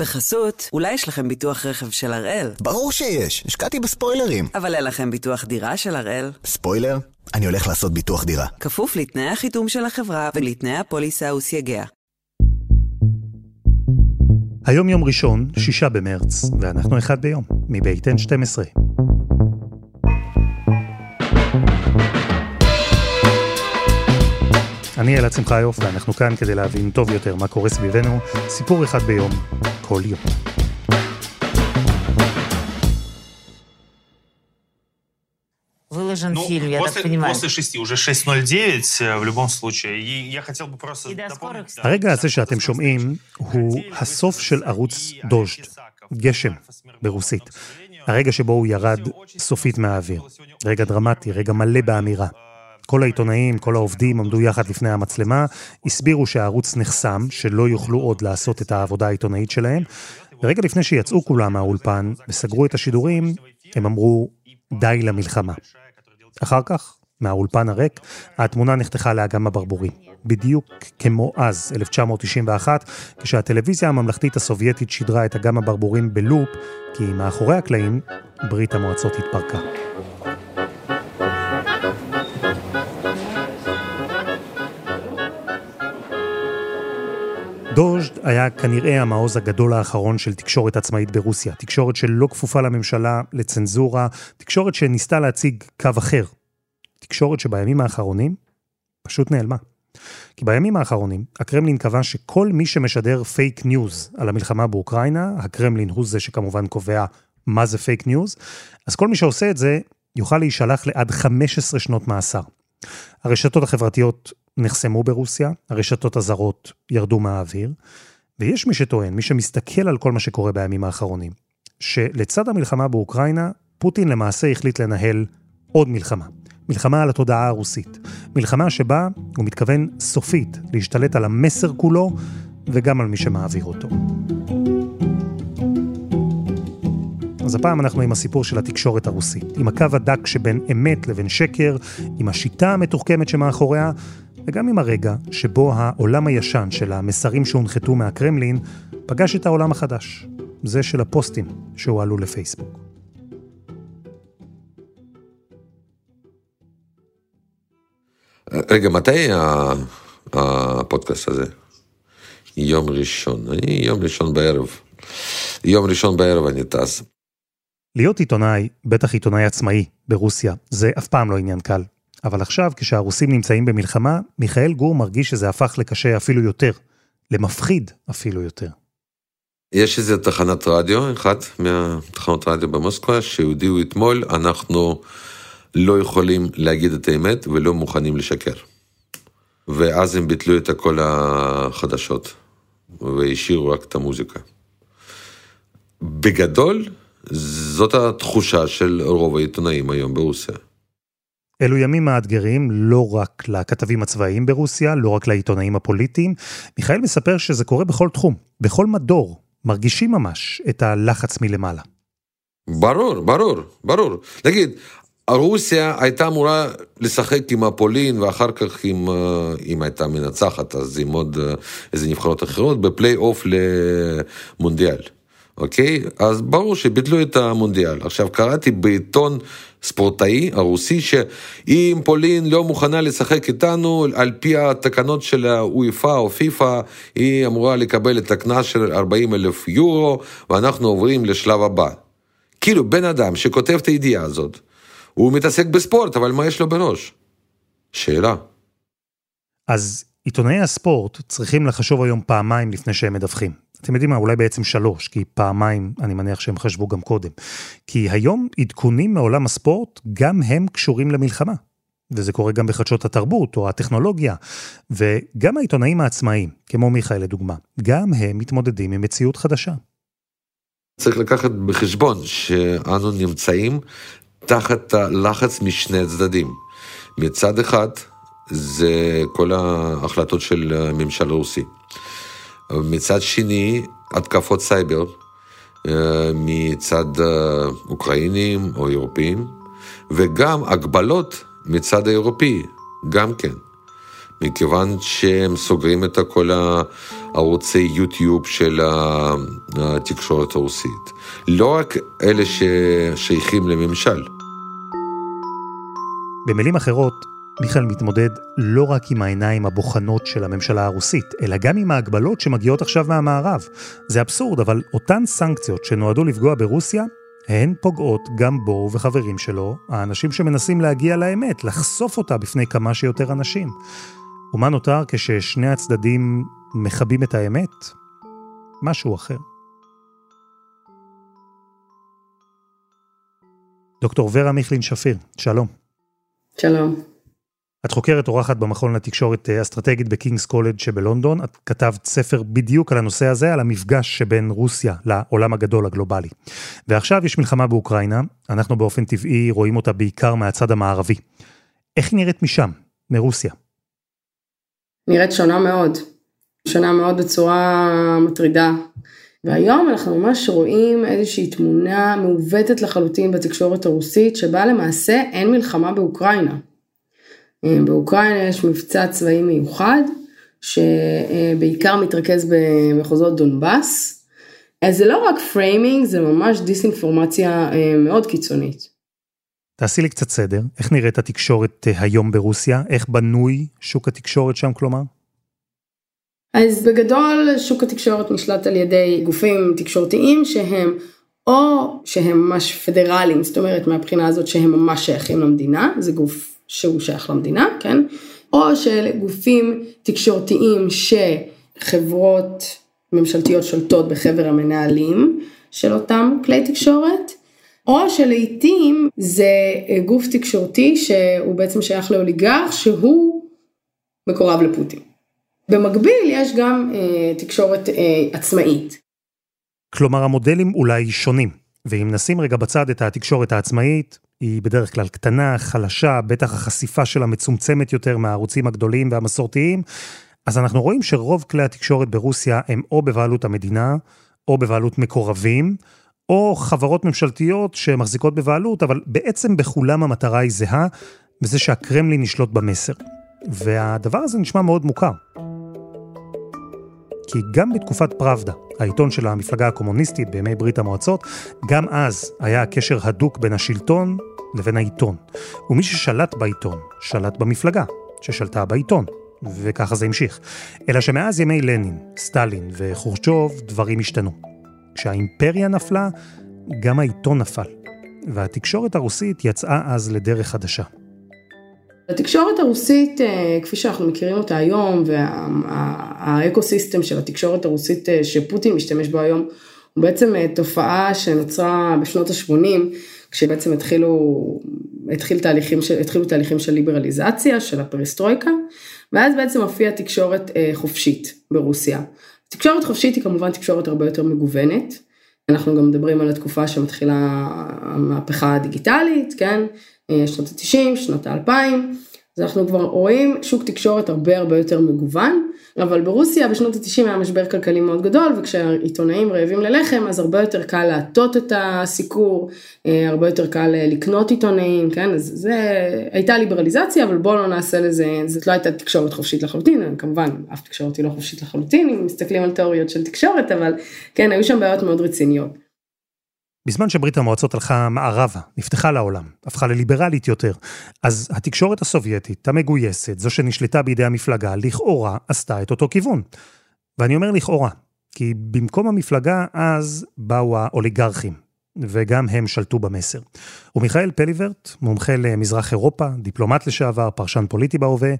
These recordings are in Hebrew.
בחסות, אולי יש לכם ביטוח רכב של הראל. ברור שיש, השקעתי בספוילרים. אבל אין לכם ביטוח דירה של הראל. ספוילר? אני הולך לעשות ביטוח דירה. כפוף לתנאי החיתום של החברה ולתנאי הפוליסה וסייגיה. היום יום ראשון, שישה במרץ, ואנחנו אחד ביום, מבית N12. אני אלעד שמחיוף, ואנחנו כאן כדי להבין טוב יותר מה קורה סביבנו, סיפור אחד ביום, כל יום. Выложен Ну, фильм, я после, так понимаю. после 6, уже 6.09 э, в любом случае. И я хотел бы просто И до дополнить, скорых да. встреч. הרגע הזה שאתם שומעים הוא הסוף של ערוץ דוז'ד, גשם ברוסית. הרגע שבו הוא ירד סופית מהאוויר. רגע דרמטי, רגע מלא באמירה. כל העיתונאים, כל העובדים עמדו יחד לפני המצלמה, הסבירו שהערוץ נחסם, שלא יוכלו עוד לעשות את העבודה העיתונאית שלהם, ורגע לפני שיצאו כולם מהאולפן וסגרו את השידורים, הם אמרו, די למלחמה. אחר כך, מהאולפן הריק, התמונה נחתכה לאגם הברבורים. בדיוק כמו אז, 1991, כשהטלוויזיה הממלכתית הסובייטית שידרה את אגם הברבורים בלופ, כי מאחורי הקלעים, ברית המועצות התפרקה. דוז'ד היה כנראה המעוז הגדול האחרון של תקשורת עצמאית ברוסיה. תקשורת שלא כפופה לממשלה, לצנזורה, תקשורת שניסתה להציג קו אחר. תקשורת שבימים האחרונים פשוט נעלמה. כי בימים האחרונים הקרמלין קבע שכל מי שמשדר פייק ניוז על המלחמה באוקראינה, הקרמלין הוא זה שכמובן קובע מה זה פייק ניוז, אז כל מי שעושה את זה יוכל להישלח לעד 15 שנות מאסר. הרשתות החברתיות נחסמו ברוסיה, הרשתות הזרות ירדו מהאוויר, ויש מי שטוען, מי שמסתכל על כל מה שקורה בימים האחרונים, שלצד המלחמה באוקראינה, פוטין למעשה החליט לנהל עוד מלחמה. מלחמה על התודעה הרוסית. מלחמה שבה הוא מתכוון סופית להשתלט על המסר כולו וגם על מי שמעביר אותו. אז הפעם אנחנו עם הסיפור של התקשורת הרוסית, עם הקו הדק שבין אמת לבין שקר, עם השיטה המתוחכמת שמאחוריה, וגם עם הרגע שבו העולם הישן של המסרים שהונחתו מהקרמלין פגש את העולם החדש, זה של הפוסטים שהועלו לפייסבוק. רגע, מתי הפודקאסט הזה? יום ראשון. אני יום ראשון בערב. יום ראשון בערב אני טס. להיות עיתונאי, בטח עיתונאי עצמאי, ברוסיה, זה אף פעם לא עניין קל. אבל עכשיו, כשהרוסים נמצאים במלחמה, מיכאל גור מרגיש שזה הפך לקשה אפילו יותר. למפחיד אפילו יותר. יש איזה תחנת רדיו, אחת מהתחנות רדיו במוסקבה, שהודיעו אתמול, אנחנו לא יכולים להגיד את האמת ולא מוכנים לשקר. ואז הם ביטלו את כל החדשות, והשאירו רק את המוזיקה. בגדול, זאת התחושה של רוב העיתונאים היום ברוסיה. אלו ימים מאתגרים לא רק לכתבים הצבאיים ברוסיה, לא רק לעיתונאים הפוליטיים. מיכאל מספר שזה קורה בכל תחום, בכל מדור. מרגישים ממש את הלחץ מלמעלה. ברור, ברור, ברור. נגיד, רוסיה הייתה אמורה לשחק עם הפולין ואחר כך עם, אה, אם הייתה מנצחת אז עם עוד אה, איזה נבחרות אחרות בפליי אוף למונדיאל, אוקיי? אז ברור שביטלו את המונדיאל. עכשיו קראתי בעיתון ספורטאי הרוסי שאם פולין לא מוכנה לשחק איתנו על פי התקנות של האויפה או פיפא היא אמורה לקבל את הקנס של 40 אלף יורו ואנחנו עוברים לשלב הבא. כאילו בן אדם שכותב את הידיעה הזאת הוא מתעסק בספורט, אבל מה יש לו בראש? שאלה. אז עיתונאי הספורט צריכים לחשוב היום פעמיים לפני שהם מדווחים. אתם יודעים מה, אולי בעצם שלוש, כי פעמיים אני מניח שהם חשבו גם קודם. כי היום עדכונים מעולם הספורט, גם הם קשורים למלחמה. וזה קורה גם בחדשות התרבות או הטכנולוגיה. וגם העיתונאים העצמאיים, כמו מיכאל לדוגמה, גם הם מתמודדים עם מציאות חדשה. צריך לקחת בחשבון שאנו נמצאים תחת הלחץ משני הצדדים. מצד אחד, זה כל ההחלטות של הממשל הרוסי. מצד שני, התקפות סייבר אה, מצד אה, אוקראינים או אירופאים, וגם הגבלות מצד האירופי, גם כן. מכיוון שהם סוגרים את כל הערוצי יוטיוב של בתקשורת הרוסית. לא רק אלה ששייכים לממשל. במילים אחרות, מיכאל מתמודד לא רק עם העיניים הבוחנות של הממשלה הרוסית, אלא גם עם ההגבלות שמגיעות עכשיו מהמערב. זה אבסורד, אבל אותן סנקציות שנועדו לפגוע ברוסיה, הן פוגעות גם בו ובחברים שלו, האנשים שמנסים להגיע לאמת, לחשוף אותה בפני כמה שיותר אנשים. ומה נותר כששני הצדדים מכבים את האמת? משהו אחר. דוקטור ורה מיכלין שפיר, שלום. שלום. את חוקרת אורחת במכון לתקשורת אסטרטגית בקינגס קולג' שבלונדון. את כתבת ספר בדיוק על הנושא הזה, על המפגש שבין רוסיה לעולם הגדול הגלובלי. ועכשיו יש מלחמה באוקראינה, אנחנו באופן טבעי רואים אותה בעיקר מהצד המערבי. איך היא נראית משם, מרוסיה? נראית שונה מאוד. שונה מאוד בצורה מטרידה. והיום אנחנו ממש רואים איזושהי תמונה מעוותת לחלוטין בתקשורת הרוסית, שבה למעשה אין מלחמה באוקראינה. אה, באוקראינה יש מבצע צבאי מיוחד, שבעיקר מתרכז במחוזות דונבאס. אז זה לא רק framing, זה ממש דיסאינפורמציה אה, מאוד קיצונית. תעשי לי קצת סדר, איך נראית התקשורת אה, היום ברוסיה? איך בנוי שוק התקשורת שם כלומר? אז בגדול שוק התקשורת נשלט על ידי גופים תקשורתיים שהם או שהם ממש פדרליים, זאת אומרת מהבחינה הזאת שהם ממש שייכים למדינה, זה גוף שהוא שייך למדינה, כן? או של גופים תקשורתיים שחברות ממשלתיות שולטות בחבר המנהלים של אותם כלי תקשורת, או שלעיתים זה גוף תקשורתי שהוא בעצם שייך לאוליגרך שהוא מקורב לפוטין. במקביל יש גם אה, תקשורת אה, עצמאית. כלומר המודלים אולי שונים, ואם נשים רגע בצד את התקשורת העצמאית, היא בדרך כלל קטנה, חלשה, בטח החשיפה שלה מצומצמת יותר מהערוצים הגדולים והמסורתיים, אז אנחנו רואים שרוב כלי התקשורת ברוסיה הם או בבעלות המדינה, או בבעלות מקורבים, או חברות ממשלתיות שמחזיקות בבעלות, אבל בעצם בכולם המטרה היא זהה, וזה שהקרמלין ישלוט במסר. והדבר הזה נשמע מאוד מוכר. כי גם בתקופת פראבדה, העיתון של המפלגה הקומוניסטית בימי ברית המועצות, גם אז היה קשר הדוק בין השלטון לבין העיתון. ומי ששלט בעיתון, שלט במפלגה, ששלטה בעיתון. וככה זה המשיך. אלא שמאז ימי לנין, סטלין וחורצ'וב, דברים השתנו. כשהאימפריה נפלה, גם העיתון נפל. והתקשורת הרוסית יצאה אז לדרך חדשה. התקשורת הרוסית, אה, כפי שאנחנו מכירים אותה היום, והאקו-סיסטם של התקשורת הרוסית אה, שפוטין משתמש בו היום, הוא בעצם אה, תופעה שנוצרה בשנות ה-80, כשבעצם התחילו, התחיל תהליכים, התחילו תהליכים של ליברליזציה, של הפריסטרויקה, ואז בעצם הופיעה תקשורת חופשית ברוסיה. תקשורת חופשית היא כמובן תקשורת הרבה יותר מגוונת. אנחנו גם מדברים על התקופה שמתחילה המהפכה הדיגיטלית, כן? שנות ה-90, שנות ה-2000, אז אנחנו כבר רואים שוק תקשורת הרבה הרבה יותר מגוון, אבל ברוסיה בשנות ה-90 היה משבר כלכלי מאוד גדול, וכשהעיתונאים רעבים ללחם, אז הרבה יותר קל להטות את הסיקור, אה, הרבה יותר קל אה, לקנות עיתונאים, כן? אז זה הייתה ליברליזציה, אבל בואו לא נעשה לזה, זאת לא הייתה תקשורת חופשית לחלוטין, כמובן, אף תקשורת היא לא חופשית לחלוטין, אם מסתכלים על תיאוריות של תקשורת, אבל כן, היו שם בעיות מאוד רציניות. בזמן שברית המועצות הלכה מערבה, נפתחה לעולם, הפכה לליברלית יותר, אז התקשורת הסובייטית, המגויסת, זו שנשלטה בידי המפלגה, לכאורה עשתה את אותו כיוון. ואני אומר לכאורה, כי במקום המפלגה אז באו האוליגרכים, וגם הם שלטו במסר. ומיכאל פליברט, מומחה למזרח אירופה, דיפלומט לשעבר, פרשן פוליטי בהווה,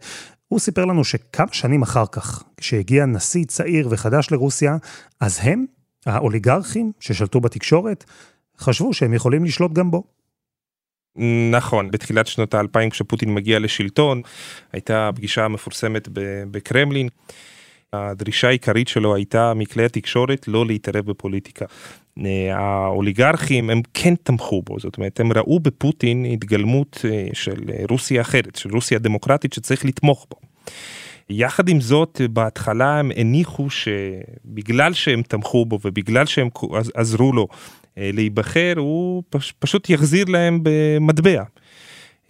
הוא סיפר לנו שכמה שנים אחר כך, כשהגיע נשיא צעיר וחדש לרוסיה, אז הם, האוליגרכים ששלטו בתקשורת, חשבו שהם יכולים לשלוט גם בו. נכון, בתחילת שנות האלפיים כשפוטין מגיע לשלטון, הייתה פגישה מפורסמת בקרמלין. הדרישה העיקרית שלו הייתה מכלי התקשורת לא להתערב בפוליטיקה. האוליגרכים הם כן תמכו בו, זאת אומרת הם ראו בפוטין התגלמות אה, של רוסיה אחרת, של רוסיה דמוקרטית שצריך לתמוך בו. יחד עם זאת, בהתחלה הם הניחו שבגלל שהם תמכו בו ובגלל שהם עזרו לו אה, להיבחר, הוא פשוט יחזיר להם במטבע.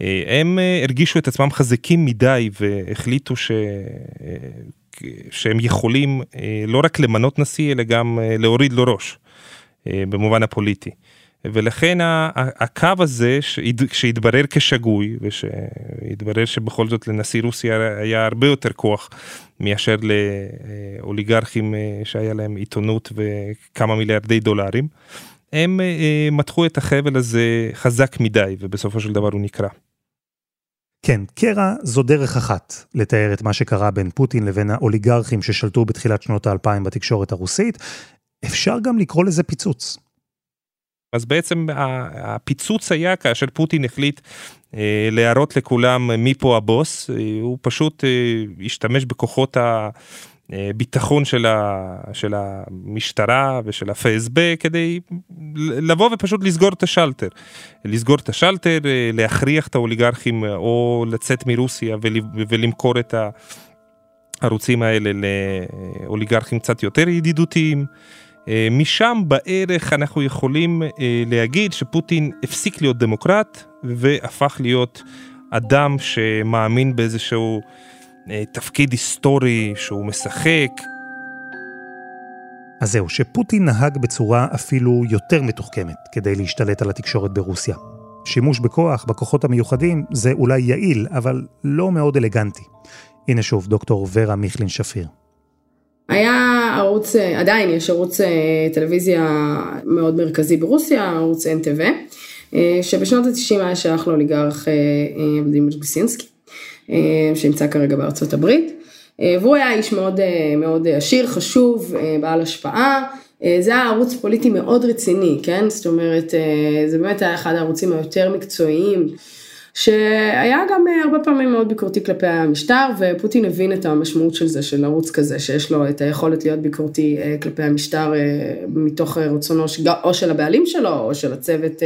אה, הם אה, הרגישו את עצמם חזקים מדי והחליטו ש... שהם יכולים לא רק למנות נשיא אלא גם להוריד לו ראש. במובן הפוליטי. ולכן הקו הזה שהתברר כשגוי ושהתברר שבכל זאת לנשיא רוסיה היה הרבה יותר כוח מאשר לאוליגרכים שהיה להם עיתונות וכמה מיליארדי דולרים, הם מתחו את החבל הזה חזק מדי ובסופו של דבר הוא נקרע. כן, קרע זו דרך אחת לתאר את מה שקרה בין פוטין לבין האוליגרכים ששלטו בתחילת שנות האלפיים בתקשורת הרוסית. אפשר גם לקרוא לזה פיצוץ. אז בעצם הפיצוץ היה כאשר פוטין החליט אה, להראות לכולם מי פה הבוס, אה, הוא פשוט אה, השתמש בכוחות הביטחון של, ה, של המשטרה ושל ה-FSB כדי לבוא ופשוט לסגור את השלטר. לסגור את השלטר, להכריח את האוליגרכים או לצאת מרוסיה ולמכור את הערוצים האלה לאוליגרכים קצת יותר ידידותיים. אה, משם בערך אנחנו יכולים אה, להגיד שפוטין הפסיק להיות דמוקרט והפך להיות אדם שמאמין באיזשהו אה, תפקיד היסטורי שהוא משחק. אז זהו, שפוטין נהג בצורה אפילו יותר מתוחכמת כדי להשתלט על התקשורת ברוסיה. שימוש בכוח, בכוחות המיוחדים, זה אולי יעיל, אבל לא מאוד אלגנטי. הנה שוב, דוקטור ורה מיכלין שפיר. היה ערוץ, עדיין יש ערוץ אה, טלוויזיה מאוד מרכזי ברוסיה, ערוץ NTV, אה, שבשנות ה-90 היה שייך לאוליגרך אה, ולדימיר גוסינסקי, שנמצא כרגע בארצות הברית, והוא היה איש מאוד, מאוד עשיר, חשוב, בעל השפעה. זה היה ערוץ פוליטי מאוד רציני, כן? זאת אומרת, זה באמת היה אחד הערוצים היותר מקצועיים. שהיה גם אה, הרבה פעמים מאוד ביקורתי כלפי המשטר, ופוטין הבין את המשמעות של זה, של ערוץ כזה, שיש לו את היכולת להיות ביקורתי אה, כלפי המשטר אה, מתוך רצונו או של הבעלים שלו, או של הצוות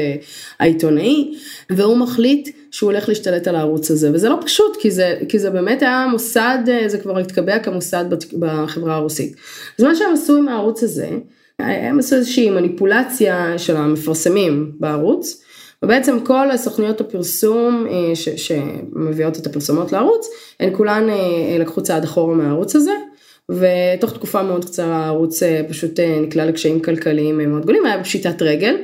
העיתונאי, והוא מחליט שהוא הולך להשתלט על הערוץ הזה, וזה לא פשוט, כי זה, כי זה באמת היה מוסד, זה כבר התקבע כמוסד בחברה הרוסית. אז מה שהם עשו עם הערוץ הזה, הם עשו איזושהי מניפולציה של המפרסמים בערוץ, ובעצם כל סוכנויות הפרסום אה, ש, שמביאות את הפרסומות לערוץ, הן כולן אה, לקחו צעד אחורה מהערוץ הזה, ותוך תקופה מאוד קצרה הערוץ אה, פשוט נקלע לקשיים כלכליים מאוד גדולים, היה בפשיטת רגל,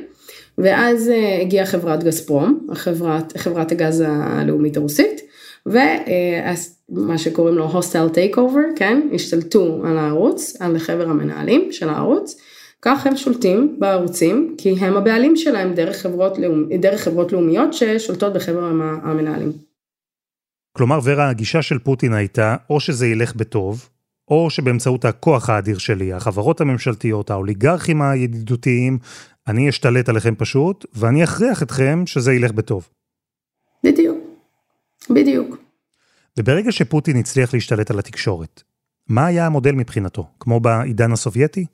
ואז הגיעה חברת גזפרום, חברת, חברת הגז הלאומית הרוסית, ומה שקוראים לו take over, כן, השתלטו על הערוץ, על חבר המנהלים של הערוץ. כך הם שולטים בערוצים, כי הם הבעלים שלהם דרך חברות, לאומ... דרך חברות לאומיות ששולטות בחבר המנהלים. כלומר, ורה, הגישה של פוטין הייתה, או שזה ילך בטוב, או שבאמצעות הכוח האדיר שלי, החברות הממשלתיות, האוליגרכים הידידותיים, אני אשתלט עליכם פשוט, ואני אכריח אתכם שזה ילך בטוב. בדיוק, בדיוק. וברגע שפוטין הצליח להשתלט על התקשורת, מה היה המודל מבחינתו? כמו בעידן הסובייטי?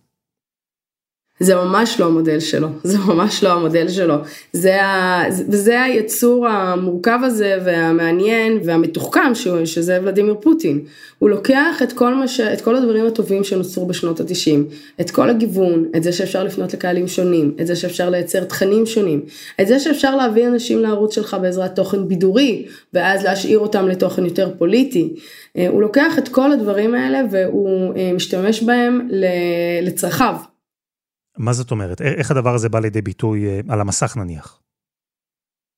זה ממש לא המודל שלו, זה ממש לא המודל שלו. זה, ה, זה היצור המורכב הזה והמעניין והמתוחכם שהוא, שזה ולדימיר פוטין. הוא לוקח את כל, ש, את כל הדברים הטובים שנוצרו בשנות התשעים, את כל הגיוון, את זה שאפשר לפנות לקהלים שונים, את זה שאפשר לייצר תכנים שונים, את זה שאפשר להביא אנשים לערוץ שלך בעזרת תוכן בידורי, ואז להשאיר אותם לתוכן יותר פוליטי. אה, הוא לוקח את כל הדברים האלה והוא אה, משתמש בהם לצרכיו. מה זאת אומרת? איך הדבר הזה בא לידי ביטוי אה, על המסך נניח?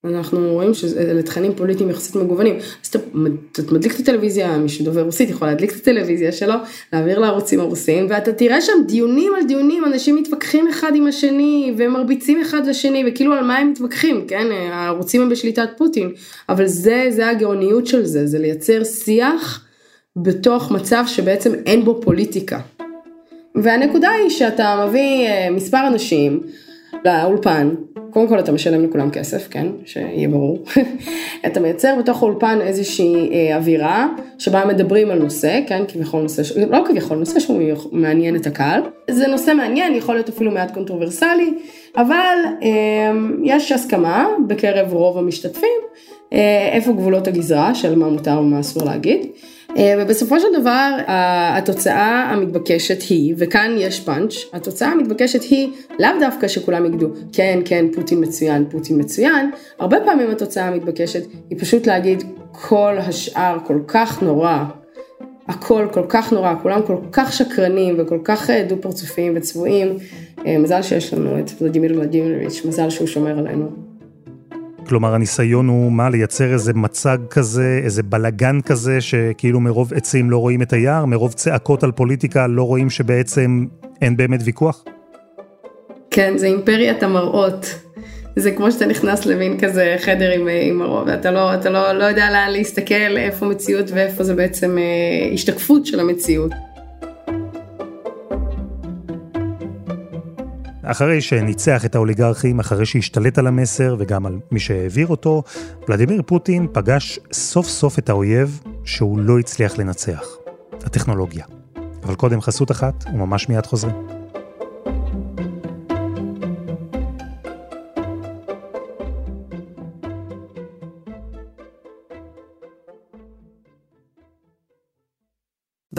אנחנו רואים שאלה תכנים פוליטיים יחסית מגוונים. אז אתה, אתה מדליק את הטלוויזיה, מי שדובר רוסית יכול להדליק את הטלוויזיה שלו, להעביר לערוצים הרוסיים, ואתה תראה שם דיונים על דיונים, אנשים מתווכחים אחד עם השני, ומרביצים אחד לשני, וכאילו על מה הם מתווכחים, כן? הערוצים הם בשליטת פוטין, אבל זה, זה הגאוניות של זה, זה לייצר שיח בתוך מצב שבעצם אין בו פוליטיקה. והנקודה היא שאתה מביא אה, מספר אנשים לאולפן, קודם כל אתה משלם לכולם כסף, כן, שיהיה ברור. אתה מייצר בתוך האולפן איזושהי אה, אווירה שבה מדברים על נושא, כן, כביכול נושא, לא כביכול, נושא שהוא מעניין את הקהל. זה נושא מעניין, יכול להיות אפילו מעט קונטרוברסלי, אבל אה, יש הסכמה בקרב רוב המשתתפים, אה, איפה גבולות הגזרה של מה מותר ומה אסור להגיד. אה, ובסופו של דבר התוצאה המתבקשת היא, וכאן יש פאנץ', התוצאה המתבקשת היא לאו דווקא שכולם יגידו כן כן פוטין מצוין, פוטין מצוין, הרבה פעמים התוצאה המתבקשת היא פשוט להגיד כל השאר כל כך נורא, הכל כל כך נורא, כולם כל כך שקרנים וכל כך דו פרצופיים וצבועים. מזל שיש לנו את ולדימיר ולדימירוביץ', מזל שהוא שומר עלינו. כלומר, הניסיון הוא מה? לייצר איזה מצג כזה, איזה בלגן כזה, שכאילו מרוב עצים לא רואים את היער, מרוב צעקות על פוליטיקה לא רואים שבעצם אין באמת ויכוח? כן, זה אימפריית המראות. זה כמו שאתה נכנס למין כזה חדר עם, עם מראות, ואתה לא, לא, לא יודע לאן להסתכל, איפה מציאות ואיפה זה בעצם אה, השתקפות של המציאות. אחרי שניצח את האוליגרכים, אחרי שהשתלט על המסר וגם על מי שהעביר אותו, ולדימיר פוטין פגש סוף סוף את האויב שהוא לא הצליח לנצח, הטכנולוגיה. אבל קודם חסות אחת, וממש מיד חוזרים.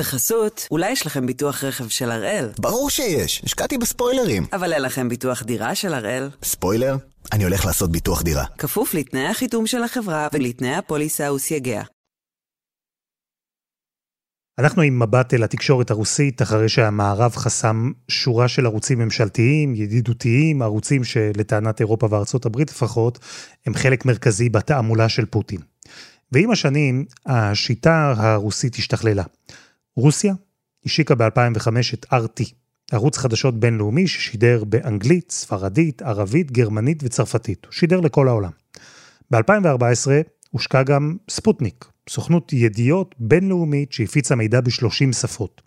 בחסות, אולי יש לכם ביטוח רכב של הראל? ברור שיש, השקעתי בספוילרים. אבל אין לכם ביטוח דירה של הראל? ספוילר? אני הולך לעשות ביטוח דירה. כפוף לתנאי החיתום של החברה ולתנאי הפוליסה וסייגיה. אנחנו עם מבט אל התקשורת הרוסית, אחרי שהמערב חסם שורה של ערוצים ממשלתיים, ידידותיים, ערוצים שלטענת אירופה וארצות הברית לפחות, הם חלק מרכזי בתעמולה של פוטין. ועם השנים, השיטה הרוסית השתכללה. רוסיה השיקה ב-2005 את RT, ערוץ חדשות בינלאומי ששידר באנגלית, ספרדית, ערבית, גרמנית וצרפתית. הוא שידר לכל העולם. ב-2014 הושק גם ספוטניק, סוכנות ידיעות בינלאומית שהפיצה מידע ב-30 שפות.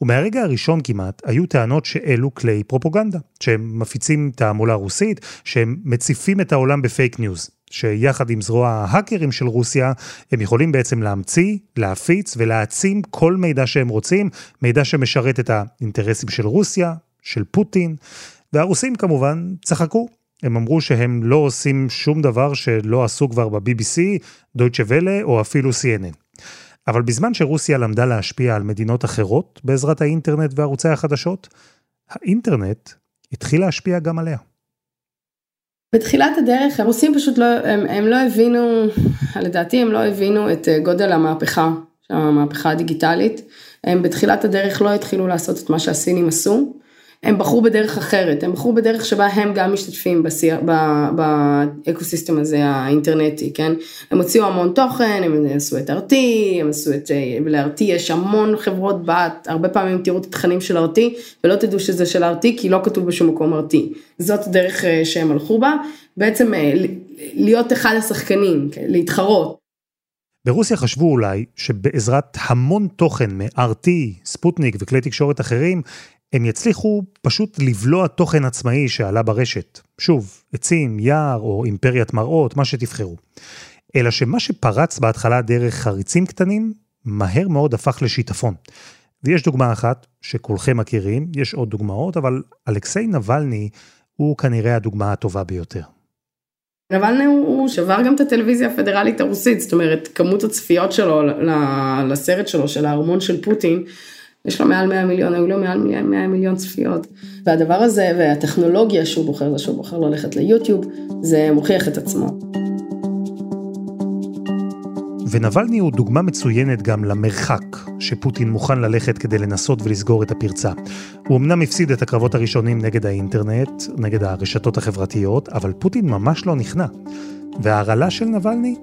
ומהרגע הראשון כמעט היו טענות שאלו כלי פרופוגנדה, שהם מפיצים תעמולה רוסית, שהם מציפים את העולם בפייק ניוז. שיחד עם זרוע ההאקרים של רוסיה, הם יכולים בעצם להמציא, להפיץ ולהעצים כל מידע שהם רוצים, מידע שמשרת את האינטרסים של רוסיה, של פוטין, והרוסים כמובן צחקו. הם אמרו שהם לא עושים שום דבר שלא עשו כבר ב-BBC, דויטשה ולה או אפילו CNN. אבל בזמן שרוסיה למדה להשפיע על מדינות אחרות בעזרת האינטרנט וערוצי החדשות, האינטרנט התחיל להשפיע גם עליה. בתחילת הדרך הרוסים פשוט לא, הם, הם לא הבינו, לדעתי הם לא הבינו את אה, גודל המהפכה, המהפכה הדיגיטלית. הם בתחילת הדרך לא התחילו לעשות את מה שהסינים עשו, הם בחרו בדרך אחרת, הם בחרו בדרך שבה הם גם משתתפים באקוסיסטם הזה האינטרנטי, כן? הם הוציאו המון תוכן, הם עשו את RT, הם עשו את, ל-RT יש המון חברות בת, הרבה פעמים תראו את התכנים של RT ולא תדעו שזה של RT כי לא כתוב בשום מקום RT. זאת הדרך אה, שהם הלכו בה, בעצם אה, להיות אחד השחקנים, כן? להתחרות. ברוסיה חשבו אולי שבעזרת המון תוכן מ-RT, ספוטניק וכלי תקשורת אחרים, הם יצליחו פשוט לבלוע תוכן עצמאי שעלה ברשת. שוב, עצים, יער או אימפריית מראות, מה שתבחרו. אלא שמה שפרץ בהתחלה דרך חריצים קטנים, מהר מאוד הפך לשיטפון. ויש דוגמה אחת שכולכם מכירים, יש עוד דוגמאות, אבל אלכסיי נבלני הוא כנראה הדוגמה הטובה ביותר. נבלני הוא שבר גם את הטלוויזיה הפדרלית הרוסית, זאת אומרת, כמות הצפיות שלו לסרט שלו, של הארמון של פוטין, יש לו מעל 100 מיליון, היו לו מעל 100 מיליון צפיות. והדבר הזה, והטכנולוגיה שהוא בוחר, זה שהוא בוחר ללכת ליוטיוב, זה מוכיח את עצמו. ונבלני הוא דוגמה מצוינת גם למרחק שפוטין מוכן ללכת כדי לנסות ולסגור את הפרצה. הוא אמנם הפסיד את הקרבות הראשונים נגד האינטרנט, נגד הרשתות החברתיות, אבל פוטין ממש לא נכנע. וההרעלה של נבלני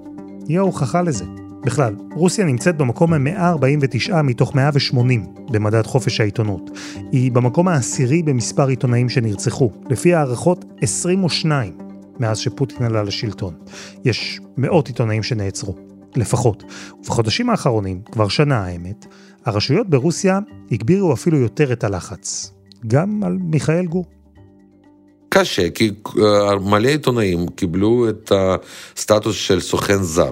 היא ההוכחה לזה. בכלל, רוסיה נמצאת במקום ה-149 מתוך 180 במדד חופש העיתונות. היא במקום העשירי במספר עיתונאים שנרצחו, לפי הערכות 22 מאז שפוטין עלה לשלטון. יש מאות עיתונאים שנעצרו, לפחות. ובחודשים האחרונים, כבר שנה האמת, הרשויות ברוסיה הגבירו אפילו יותר את הלחץ. גם על מיכאל גור. קשה, כי אה, מלא עיתונאים קיבלו את הסטטוס של סוכן זר.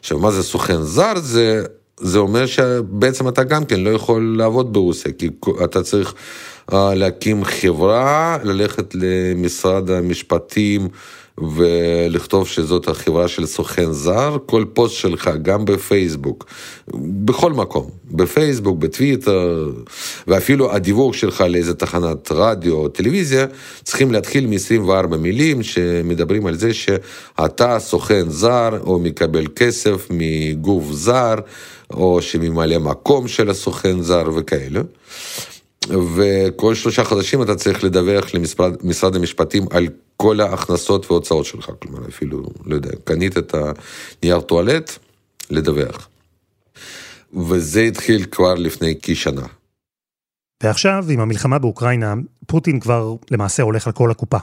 עכשיו, מה זה סוכן זר? זה, זה אומר שבעצם אתה גם כן לא יכול לעבוד ברוסיה, כי אתה צריך uh, להקים חברה, ללכת למשרד המשפטים ולכתוב שזאת החברה של סוכן זר, כל פוסט שלך, גם בפייסבוק, בכל מקום, בפייסבוק, בטוויטר, ואפילו הדיווח שלך לאיזה תחנת רדיו או טלוויזיה, צריכים להתחיל מ-24 מילים שמדברים על זה שאתה סוכן זר או מקבל כסף מגוף זר, או שממלא מקום של הסוכן זר וכאלה. וכל שלושה חודשים אתה צריך לדווח למשרד המשפטים על כל ההכנסות והוצאות שלך, כלומר אפילו, לא יודע, קנית את הנייר טואלט, לדווח. וזה התחיל כבר לפני כשנה. ועכשיו, עם המלחמה באוקראינה, פוטין כבר למעשה הולך על כל הקופה.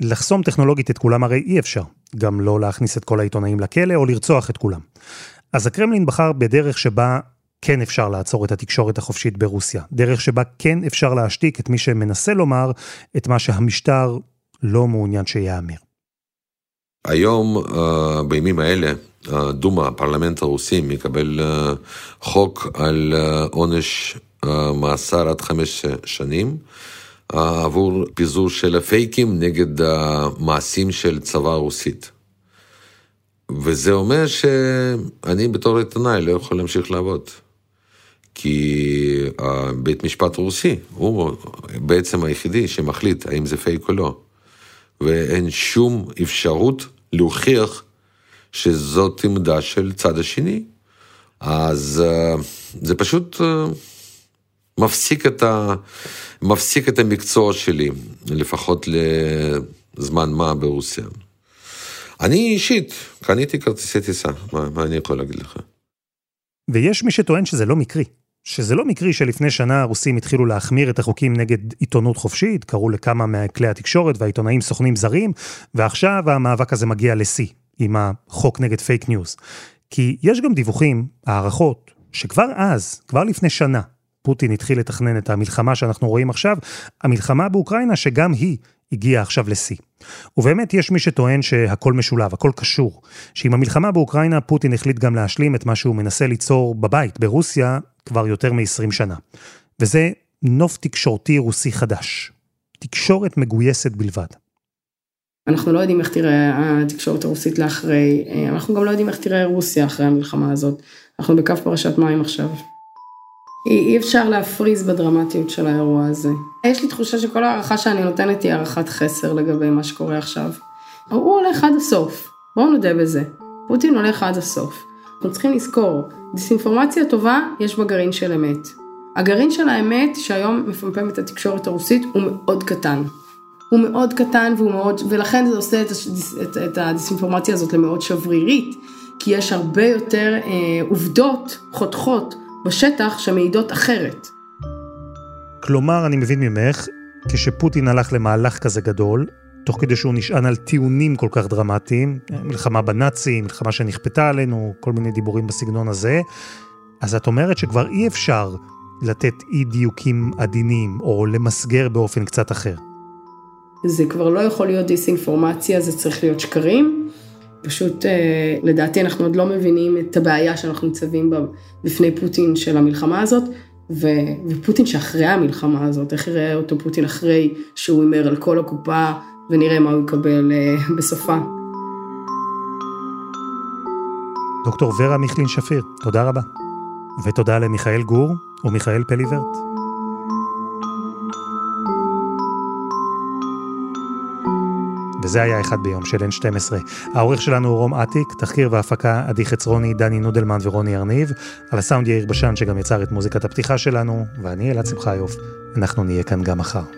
לחסום טכנולוגית את כולם הרי אי אפשר, גם לא להכניס את כל העיתונאים לכלא או לרצוח את כולם. אז הקרמלין בחר בדרך שבה כן אפשר לעצור את התקשורת החופשית ברוסיה, דרך שבה כן אפשר להשתיק את מי שמנסה לומר את מה שהמשטר לא מעוניין שיאמר. היום, uh, בימים האלה, דומה, הפרלמנט הרוסי, מקבל uh, חוק על uh, עונש מאסר עד חמש שנים. עבור פיזור של הפייקים נגד המעשים של צבא רוסית. וזה אומר שאני בתור עיתונאי לא יכול להמשיך לעבוד. כי בית משפט רוסי הוא בעצם היחידי שמחליט האם זה פייק או לא. ואין שום אפשרות להוכיח שזאת עמדה של צד השני. אז זה פשוט מפסיק את, ה... מפסיק את המקצוע שלי, לפחות לזמן מה ברוסיה. אני אישית קניתי כרטיסי טיסה, מה, מה אני יכול להגיד לך? ויש מי שטוען שזה לא מקרי. שזה לא מקרי שלפני שנה הרוסים התחילו להחמיר את החוקים נגד עיתונות חופשית, קראו לכמה מכלי התקשורת והעיתונאים סוכנים זרים, ועכשיו המאבק הזה מגיע לשיא, עם החוק נגד פייק ניוז. כי יש גם דיווחים, הערכות, שכבר אז, כבר לפני שנה, פוטין התחיל לתכנן את המלחמה שאנחנו רואים עכשיו, המלחמה באוקראינה שגם היא הגיעה עכשיו לשיא. ובאמת יש מי שטוען שהכל משולב, הכל קשור. שעם המלחמה באוקראינה פוטין החליט גם להשלים את מה שהוא מנסה ליצור בבית, ברוסיה, כבר יותר מ-20 שנה. וזה נוף תקשורתי רוסי חדש. תקשורת מגויסת בלבד. אנחנו לא יודעים איך תראה התקשורת הרוסית לאחרי, אנחנו גם לא יודעים איך תראה רוסיה אחרי המלחמה הזאת. אנחנו בקו פרשת מים עכשיו. אי אפשר להפריז בדרמטיות של האירוע הזה. יש לי תחושה שכל הערכה שאני נותנת היא הערכת חסר לגבי מה שקורה עכשיו. הוא הולך עד הסוף, בואו נודה בזה. פוטין הולך עד הסוף. אנחנו צריכים לזכור, דיסאינפורמציה טובה, יש בה גרעין של אמת. הגרעין של האמת שהיום מפמפם את התקשורת הרוסית הוא מאוד קטן. הוא מאוד קטן והוא מאוד, ולכן זה עושה את, את, את הדיסאינפורמציה הזאת למאוד שברירית, כי יש הרבה יותר אה, עובדות חותכות בשטח שמעידות אחרת. כלומר, אני מבין ממך, כשפוטין הלך למהלך כזה גדול, תוך כדי שהוא נשען על טיעונים כל כך דרמטיים, מלחמה בנאצים, מלחמה שנכפתה עלינו, כל מיני דיבורים בסגנון הזה, אז את אומרת שכבר אי אפשר לתת אי דיוקים עדינים, או למסגר באופן קצת אחר. זה כבר לא יכול להיות דיסאינפורמציה, זה צריך להיות שקרים. פשוט אה, לדעתי אנחנו עוד לא מבינים את הבעיה שאנחנו ניצבים בה בפני פוטין של המלחמה הזאת, ו, ופוטין שאחרי המלחמה הזאת, איך יראה אותו פוטין אחרי שהוא הימר על כל הקופה, ונראה מה הוא יקבל אה, בסופה. דוקטור ורה מיכלין שפיר, תודה רבה. ותודה למיכאל גור ומיכאל פליברט. וזה היה אחד ביום של N12. העורך שלנו הוא רום אטיק, תחקיר והפקה עדי חצרוני, דני נודלמן ורוני ארניב, על הסאונד יאיר בשן שגם יצר את מוזיקת הפתיחה שלנו, ואני אלעד שמחיוף, אנחנו נהיה כאן גם מחר.